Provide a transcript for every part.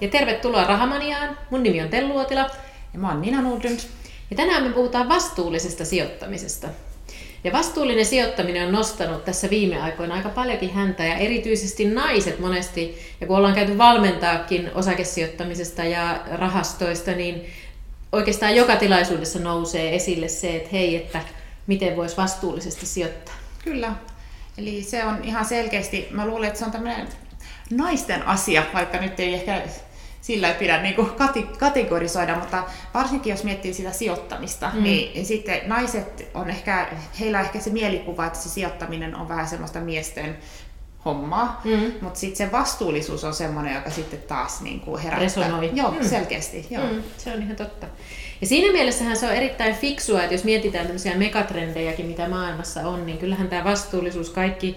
ja tervetuloa Rahamaniaan. Mun nimi on Tellu Uotila. Ja mä oon Nina Nordlund. Ja tänään me puhutaan vastuullisesta sijoittamisesta. Ja vastuullinen sijoittaminen on nostanut tässä viime aikoina aika paljonkin häntä ja erityisesti naiset monesti, ja kun ollaan käyty valmentaakin osakesijoittamisesta ja rahastoista, niin oikeastaan joka tilaisuudessa nousee esille se, että hei, että miten voisi vastuullisesti sijoittaa. Kyllä. Eli se on ihan selkeästi, mä luulen, että se on tämmöinen naisten asia, vaikka nyt ei ehkä sillä pidä niin kuin kategorisoida, mutta varsinkin jos miettii sitä sijoittamista, mm. niin sitten naiset on ehkä, heillä on ehkä se mielikuva, että se sijoittaminen on vähän semmoista miesten hommaa, mm. mutta sitten se vastuullisuus on semmoinen, joka sitten taas niin kuin herättää. Resonoi. Joo, mm. selkeästi. Joo. Mm, se on ihan totta. Ja siinä mielessähän se on erittäin fiksua, että jos mietitään tämmöisiä megatrendejäkin, mitä maailmassa on, niin kyllähän tämä vastuullisuus, kaikki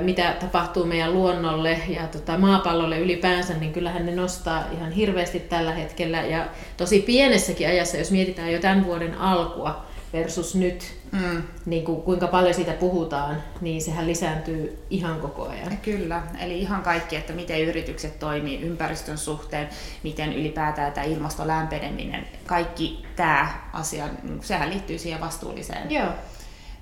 mitä tapahtuu meidän luonnolle ja tota, maapallolle ylipäänsä, niin kyllähän ne nostaa ihan hirveästi tällä hetkellä. Ja tosi pienessäkin ajassa, jos mietitään jo tämän vuoden alkua versus nyt, mm. niin kuin, kuinka paljon siitä puhutaan, niin sehän lisääntyy ihan koko ajan. Kyllä, eli ihan kaikki, että miten yritykset toimii ympäristön suhteen, miten ylipäätään tämä ilmaston lämpeneminen, kaikki tämä asia, sehän liittyy siihen vastuulliseen Joo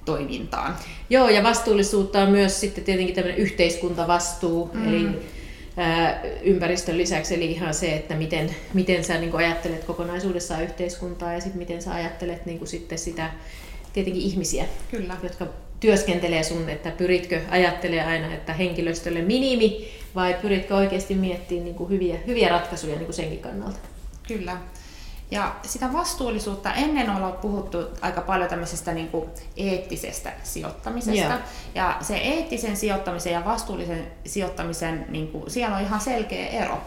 toimintaan. Joo, ja vastuullisuutta on myös sitten tietenkin tämmöinen yhteiskuntavastuu, mm. eli ää, ympäristön lisäksi, eli ihan se, että miten, miten sä niin ajattelet kokonaisuudessaan yhteiskuntaa ja sitten miten sä ajattelet niin sitten sitä tietenkin ihmisiä, Kyllä. jotka työskentelee sun, että pyritkö ajattelee aina, että henkilöstölle minimi, vai pyritkö oikeasti miettimään niin hyviä, hyviä ratkaisuja niin senkin kannalta? Kyllä. Ja sitä vastuullisuutta ennen ollaan puhuttu aika paljon tämmöisestä niin kuin eettisestä sijoittamisesta. Yeah. Ja se eettisen sijoittamisen ja vastuullisen sijoittamisen, niin kuin, siellä on ihan selkeä ero.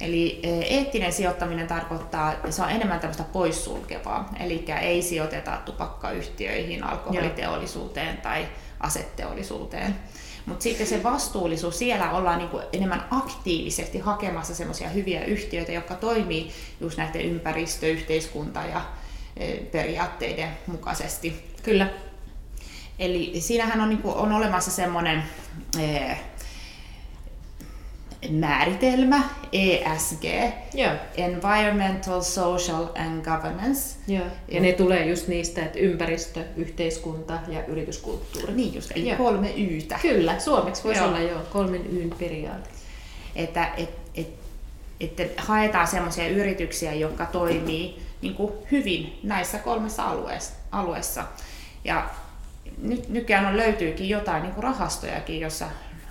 Eli e, eettinen sijoittaminen tarkoittaa, että se on enemmän tämmöistä poissulkevaa. Eli ei sijoiteta tupakkayhtiöihin, alkoholiteollisuuteen yeah. tai asetteollisuuteen. Mutta sitten se vastuullisuus, siellä ollaan niinku enemmän aktiivisesti hakemassa semmoisia hyviä yhtiöitä, jotka toimii just näiden ympäristö-, yhteiskunta- ja e, periaatteiden mukaisesti. Kyllä. Eli siinähän on, niinku, on olemassa semmoinen eh, määritelmä, ESG, Joo. Environmental, Social and Governance. Joo. Ja ne tulee just niistä, että ympäristö, yhteiskunta ja yrityskulttuuri. Niin just, eli joo. kolme Ytä. Kyllä, suomeksi voisi joo. olla jo kolmen Yn periaate. Että et, et, että haetaan sellaisia yrityksiä, jotka toimii niin kuin hyvin näissä kolmessa alueessa. Ja nyt nykyään on, löytyykin jotain niin kuin rahastojakin, jossa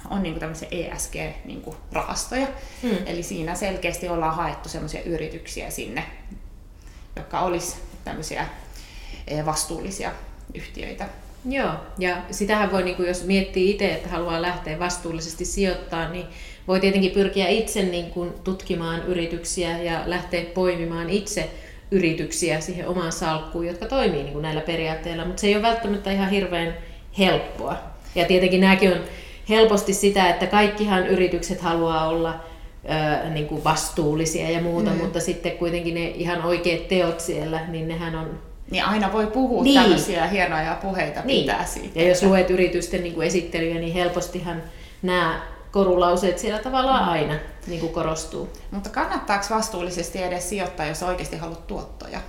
on niin tämmöisiä ESG-rahastoja. Hmm. Eli siinä selkeästi ollaan haettu sellaisia yrityksiä sinne, jotka olisi tämmöisiä eh, vastuullisia yhtiöitä. Joo, ja sitähän voi, niin kuin jos miettii itse, että haluaa lähteä vastuullisesti sijoittamaan, niin voi tietenkin pyrkiä itse niin kuin tutkimaan yrityksiä ja lähteä poimimaan itse yrityksiä siihen omaan salkkuun, jotka toimii niin kuin näillä periaatteilla, mutta se ei ole välttämättä ihan hirveän helppoa. Ja tietenkin nämäkin on helposti sitä, että kaikkihan yritykset haluaa olla ö, niin kuin vastuullisia ja muuta, mm. mutta sitten kuitenkin ne ihan oikeat teot siellä, niin nehän on... Niin aina voi puhua niin. tämmöisiä hienoja puheita niin. pitää siitä. Ja jos luet yritysten niin kuin esittelyjä, niin helpostihan nämä korulauseet siellä tavallaan mm. aina niin kuin korostuu. Mutta kannattaako vastuullisesti edes sijoittaa, jos oikeasti haluat tuottoja?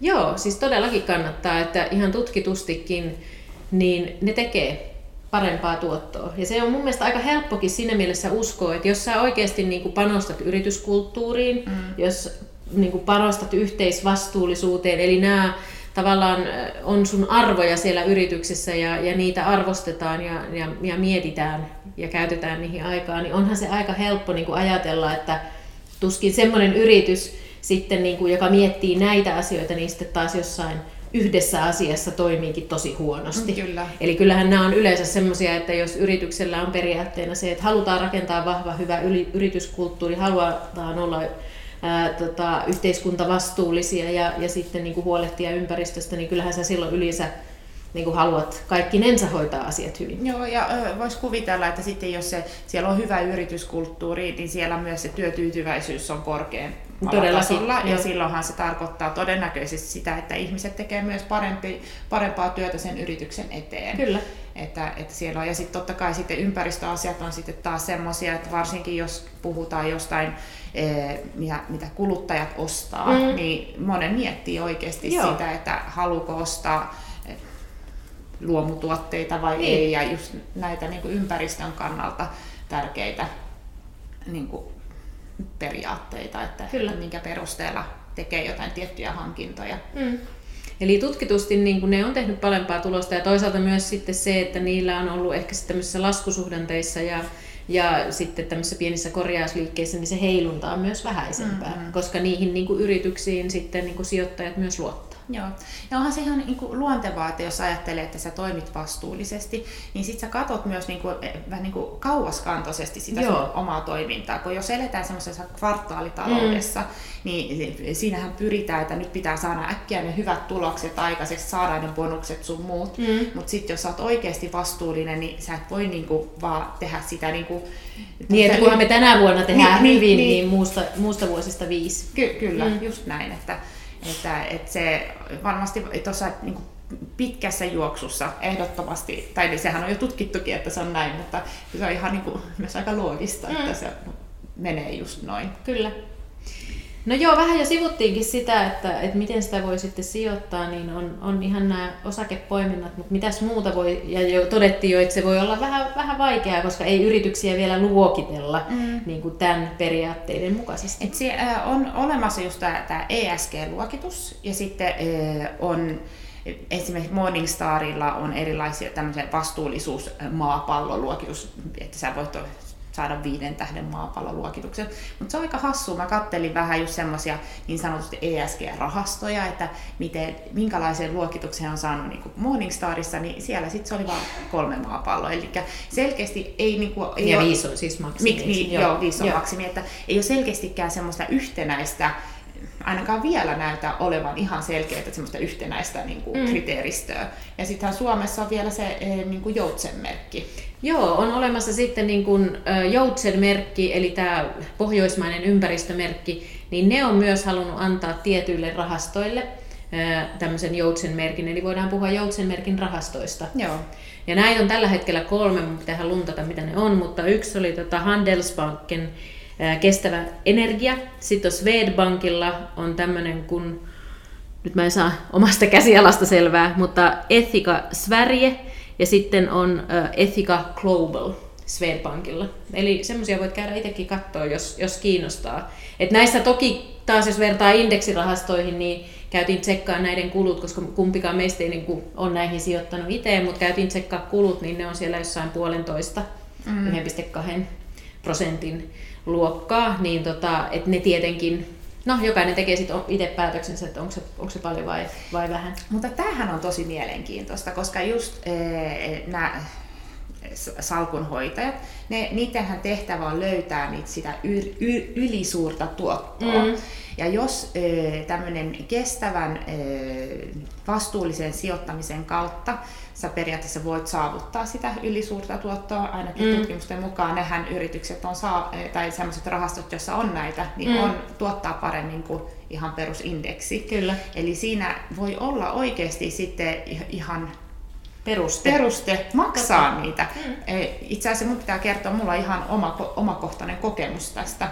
Joo, siis todellakin kannattaa, että ihan tutkitustikin niin ne tekee parempaa tuottoa. Ja se on mun mielestä aika helppokin siinä mielessä uskoa, että jos sä oikeasti niin kuin panostat yrityskulttuuriin, mm. jos niin kuin panostat yhteisvastuullisuuteen, eli nämä tavallaan on sun arvoja siellä yrityksessä ja, ja niitä arvostetaan ja, ja, ja mietitään ja käytetään niihin aikaa, niin onhan se aika helppo niin kuin ajatella, että tuskin semmoinen yritys sitten, niin kuin, joka miettii näitä asioita, niin sitten taas jossain yhdessä asiassa toimiikin tosi huonosti. Kyllä. Eli kyllähän nämä on yleensä semmoisia, että jos yrityksellä on periaatteena se, että halutaan rakentaa vahva, hyvä yrityskulttuuri, halutaan olla ää, tota, yhteiskuntavastuullisia ja, ja sitten niin kuin huolehtia ympäristöstä, niin kyllähän sä silloin yleensä niin kuin haluat kaikki nensa hoitaa asiat hyvin. Joo, ja voisi kuvitella, että sitten jos se, siellä on hyvä yrityskulttuuri, niin siellä myös se työtyytyväisyys on korkea, tasolla, ja silloinhan se tarkoittaa todennäköisesti sitä, että ihmiset tekee myös parempi, parempaa työtä sen yrityksen eteen. Kyllä. Että, että siellä on, ja sitten totta kai sitten ympäristöasiat on sitten taas semmoisia, että varsinkin jos puhutaan jostain, eh, mitä, mitä kuluttajat ostaa, mm. niin monen miettii oikeasti Joo. sitä, että haluuko ostaa eh, luomutuotteita vai niin. ei, ja just näitä niin kuin ympäristön kannalta tärkeitä niin kuin periaatteita, että Kyllä. minkä perusteella tekee jotain tiettyjä hankintoja. Mm. Eli tutkitusti niin ne on tehnyt parempaa tulosta ja toisaalta myös sitten se, että niillä on ollut ehkä tämmöisissä laskusuhdanteissa ja, ja sitten tämmöisissä pienissä korjausliikkeissä, niin se heilunta on myös vähäisempää, mm-hmm. koska niihin niin kuin yrityksiin sitten niin kuin sijoittajat myös luottaa. Joo. Ja onhan se ihan niin kuin luontevaa, että jos ajattelee, että sä toimit vastuullisesti, niin sit sä katot myös niin kuin, eh, vähän niin kuin kauaskantoisesti sitä sun omaa toimintaa. Kun jos eletään semmoisessa kvartaalitaloudessa, mm. niin siinähän pyritään, että nyt pitää saada äkkiä ne hyvät tulokset aikaiseksi, saada ne bonukset sun muut. Mm. Mutta sitten jos sä oot oikeasti vastuullinen, niin sä et voi niin kuin vaan tehdä sitä niin kuin niin, että kunhan me tänä vuonna tehdään niin, hyvin, niin, niin muusta, muusta vuosista viisi. Ky- kyllä, mm. just näin. Että, että, että se varmasti tuossa niin pitkässä juoksussa ehdottomasti, tai niin sehän on jo tutkittukin, että se on näin, mutta se on ihan niin kuin, myös aika loogista, että mm. se menee just noin. Kyllä. No joo, vähän jo sivuttiinkin sitä, että, että miten sitä voi sitten sijoittaa, niin on, on ihan nämä osakepoiminnat, mutta mitäs muuta voi, ja jo todettiin jo, että se voi olla vähän, vähän vaikeaa, koska ei yrityksiä vielä luokitella mm. niin kuin tämän periaatteiden mukaisesti. Et se, äh, on olemassa just tämä ESG-luokitus, ja sitten äh, on esimerkiksi Morningstarilla on erilaisia tämmöisiä vastuullisuusmaapalloluokitus, että sä voit saada viiden tähden maapalloluokituksen. Mutta se on aika hassua. Mä kattelin vähän just semmoisia niin sanotusti ESG-rahastoja, että miten, minkälaisen luokituksen on saanut niin Morningstarissa, niin siellä sitten se oli vain kolme maapalloa. Eli selkeästi ei... Niin kuin, ei ja ole, viisi on siis maksimi. Niin, joo, joo, viisi on joo. maksimi. Että ei ole selkeästikään semmoista yhtenäistä ainakaan vielä näytä olevan ihan selkeää semmoista yhtenäistä niin kuin, mm. kriteeristöä. Ja sittenhän Suomessa on vielä se eh, niin kuin joutsenmerkki. Joo, on olemassa sitten niin kuin joutsenmerkki, eli tämä pohjoismainen ympäristömerkki, niin ne on myös halunnut antaa tietyille rahastoille tämmöisen joutsenmerkin, eli voidaan puhua joutsenmerkin rahastoista. Joo. Ja näitä on tällä hetkellä kolme, mutta pitää luntata mitä ne on, mutta yksi oli tota Handelsbanken kestävä energia. Sitten on Swedbankilla on tämmöinen kun, nyt mä en saa omasta käsialasta selvää, mutta Ethica Sverige ja sitten on Ethica Global Swedbankilla. Eli semmoisia voit käydä itsekin katsoa, jos, jos kiinnostaa. Et näissä toki taas jos vertaa indeksirahastoihin, niin käytiin tsekkaa näiden kulut, koska kumpikaan meistä ei niin kuin, ole näihin sijoittanut itse, mutta käytiin tsekkaa kulut, niin ne on siellä jossain puolentoista, mm. 1,2 prosentin luokkaa, niin tota, että ne tietenkin No, jokainen tekee sitten itse päätöksensä, että onko se, onko se paljon vai, vai vähän. Mutta tämähän on tosi mielenkiintoista, koska just ee, nämä salkunhoitajat, ne, niidenhän tehtävä on löytää niitä sitä yr, yr, ylisuurta tuottoa. Mm. Ja jos tämmöinen kestävän vastuullisen sijoittamisen kautta sä periaatteessa voit saavuttaa sitä ylisuurta tuottoa, ainakin mm. tutkimusten mukaan nehän yritykset on saa, tai sellaiset rahastot, joissa on näitä, niin mm. on, tuottaa paremmin kuin ihan perusindeksi. Kyllä. Eli siinä voi olla oikeasti sitten ihan peruste, peruste maksaa Totta. niitä. Mm. Itse asiassa mun pitää kertoa, mulla on ihan oma, omakohtainen kokemus tästä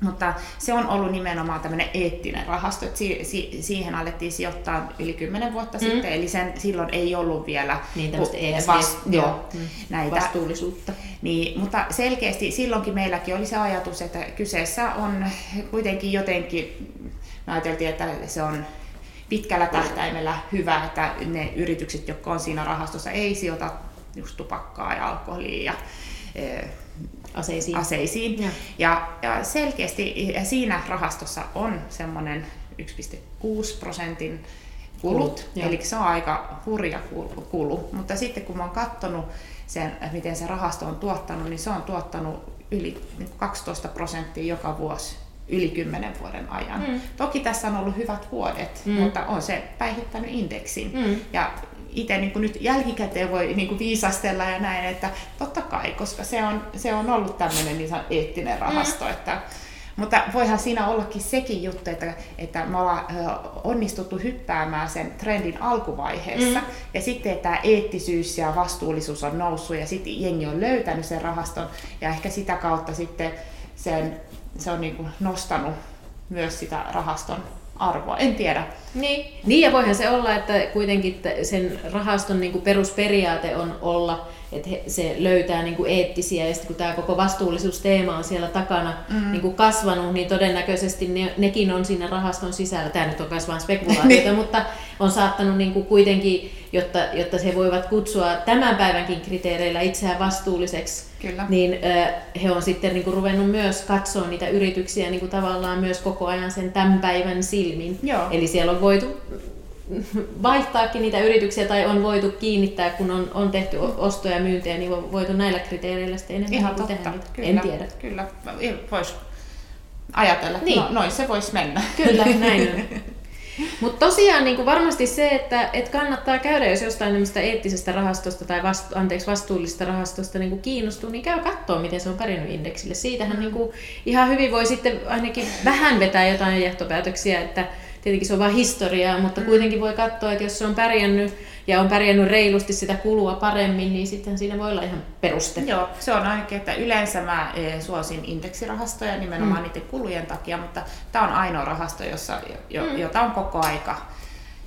mutta se on ollut nimenomaan tämmöinen eettinen rahasto, että si- si- siihen alettiin sijoittaa yli 10 vuotta mm. sitten, eli sen, silloin ei ollut vielä niin, ESG, vast, joo, mm. näitä vastuullisuutta. Niin, mutta selkeästi silloinkin meilläkin oli se ajatus, että kyseessä on kuitenkin jotenkin, me ajateltiin, että se on pitkällä tähtäimellä hyvä, että ne yritykset, jotka on siinä rahastossa, ei sijoita just tupakkaa ja alkoholia ja aseisiin. aseisiin. Ja. Ja, ja selkeästi ja siinä rahastossa on semmoinen 1,6 prosentin kulut, kulut eli se on aika hurja kulu. Mutta sitten kun mä oon katsonut sen, miten se rahasto on tuottanut, niin se on tuottanut yli 12 prosenttia joka vuosi yli 10 vuoden ajan. Mm. Toki tässä on ollut hyvät vuodet, mm. mutta on se päihittänyt indeksin. Mm. Ja itse niin nyt jälkikäteen voi niin kuin viisastella ja näin, että totta kai, koska se on, se on ollut tämmöinen niin eettinen rahasto, mm. että Mutta voihan siinä ollakin sekin juttu, että, että me ollaan onnistuttu hyppäämään sen trendin alkuvaiheessa, mm. ja sitten tämä eettisyys ja vastuullisuus on noussut, ja sitten jengi on löytänyt sen rahaston, ja ehkä sitä kautta sitten sen, se on niin kuin nostanut myös sitä rahaston arvoa. En tiedä. Niin. niin, ja voihan se olla, että kuitenkin sen rahaston niin kuin perusperiaate on olla että se löytää niin kuin eettisiä, ja sitten kun tämä koko vastuullisuusteema on siellä takana mm. niin kuin kasvanut, niin todennäköisesti ne, nekin on siinä rahaston sisällä. Tämä nyt on myös vain spekulaatiota, niin. mutta on saattanut niin kuin kuitenkin, jotta, jotta he voivat kutsua tämän päivänkin kriteereillä itseään vastuulliseksi, Kyllä. niin he on sitten niin kuin ruvennut myös katsoa niitä yrityksiä niin kuin tavallaan myös koko ajan sen tämän päivän silmin. Joo. Eli siellä on voitu vaihtaakin niitä yrityksiä tai on voitu kiinnittää, kun on, on tehty ostoja ja myyntejä, niin on voitu näillä kriteereillä sitten enemmän Ihan totta. tehdä niitä. Kyllä, en tiedä. Kyllä, voisi ajatella, niin. no, noin se voisi mennä. Kyllä, näin on. Mutta tosiaan niin varmasti se, että et kannattaa käydä, jos jostain eettisestä rahastosta tai vastu, anteeksi, vastuullisesta rahastosta niin kiinnostuu, niin käy katsoa, miten se on pärjännyt indeksille. Siitähän mm. niin kuin, ihan hyvin voi sitten ainakin vähän vetää jotain johtopäätöksiä, että tietenkin se on vain historiaa, mutta mm. kuitenkin voi katsoa, että jos se on pärjännyt ja on pärjännyt reilusti sitä kulua paremmin, niin sitten siinä voi olla ihan peruste. Joo, se on ainakin, että yleensä mä eh, suosin indeksirahastoja nimenomaan mm. niiden kulujen takia, mutta tämä on ainoa rahasto, jossa, jo, mm. jota on koko aika,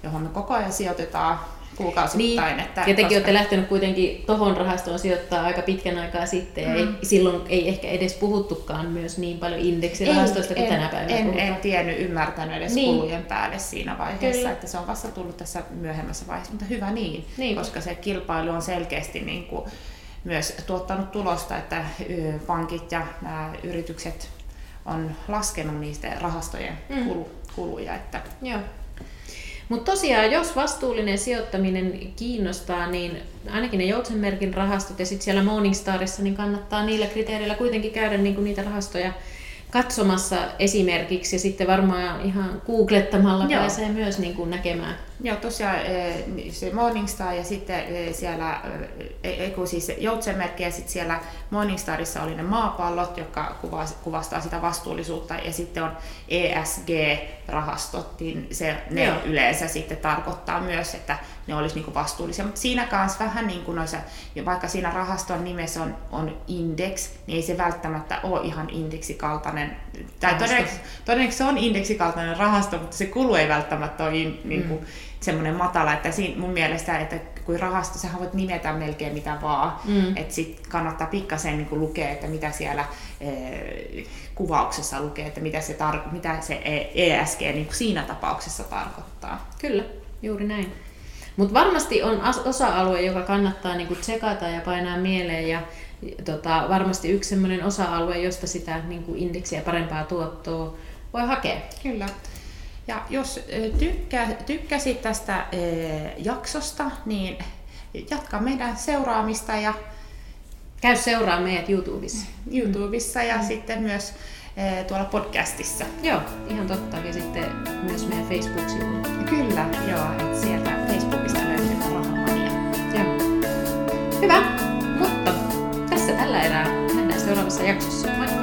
johon me koko ajan sijoitetaan kuukausittain. Niin. Että ja tekin koska... olette lähtenyt kuitenkin tuohon rahastoon sijoittaa aika pitkän aikaa sitten, mm. ja ei, silloin ei ehkä edes puhuttukaan myös niin paljon indeksirahastoista kuin en, tänä päivänä en, en tiennyt, ymmärtänyt edes niin. kulujen päälle siinä vaiheessa, Kyllä. että se on vasta tullut tässä myöhemmässä vaiheessa, mutta hyvä niin, niin. koska se kilpailu on selkeästi niin kuin myös tuottanut tulosta, että pankit ja nämä yritykset on laskenut niistä rahastojen mm. kuluja. Että Joo. Mutta tosiaan, jos vastuullinen sijoittaminen kiinnostaa, niin ainakin ne Joutsenmerkin rahastot ja sitten siellä Morningstarissa, niin kannattaa niillä kriteereillä kuitenkin käydä niinku niitä rahastoja katsomassa esimerkiksi ja sitten varmaan ihan googlettamalla Joo. pääsee myös niin kuin näkemään. Joo, tosiaan eh, se Morningstar ja sitten eh, siellä, ei kun siis joutsenmerkki ja sitten siellä Morningstarissa oli ne maapallot, jotka kuvastaa sitä vastuullisuutta ja sitten on ESG-rahastot, niin se, ne Joo. yleensä sitten tarkoittaa myös, että ne olisi niin kuin vastuullisia. Mutta siinä kanssa vähän niin kuin noissa, vaikka siinä rahaston nimessä on, on index, niin ei se välttämättä ole ihan indeksikaltainen. Tai todennäköisesti, todennäköisesti se on indeksikaltainen rahasto, mutta se kulu ei välttämättä ole in, niin kuin, mm. semmoinen matala. Että siinä, mun mielestä, että kun rahasto, sä voit nimetä melkein mitä vaan, mm. että sitten kannattaa pikkasen niin lukea, että mitä siellä e, kuvauksessa lukee, että mitä se, tar- mitä se ESG niin kuin siinä tapauksessa tarkoittaa. Kyllä, juuri näin. Mutta varmasti on osa-alue, joka kannattaa niinku tsekata ja painaa mieleen ja tota, varmasti yksi sellainen osa-alue, josta sitä niinku indeksiä parempaa tuottoa voi hakea. Kyllä. Ja jos tykkä, tykkäsit tästä jaksosta, niin jatka meidän seuraamista ja käy seuraa meidät YouTubessa. YouTubessa ja mm. sitten myös tuolla podcastissa. Joo, ihan totta. Ja sitten myös meidän Facebook-sivuilla. Kyllä, joo. Että sieltä Facebookista löytyy Rahamania. Joo. Hyvä, mutta tässä tällä erää. Nähdään seuraavassa jaksossa. Moikka!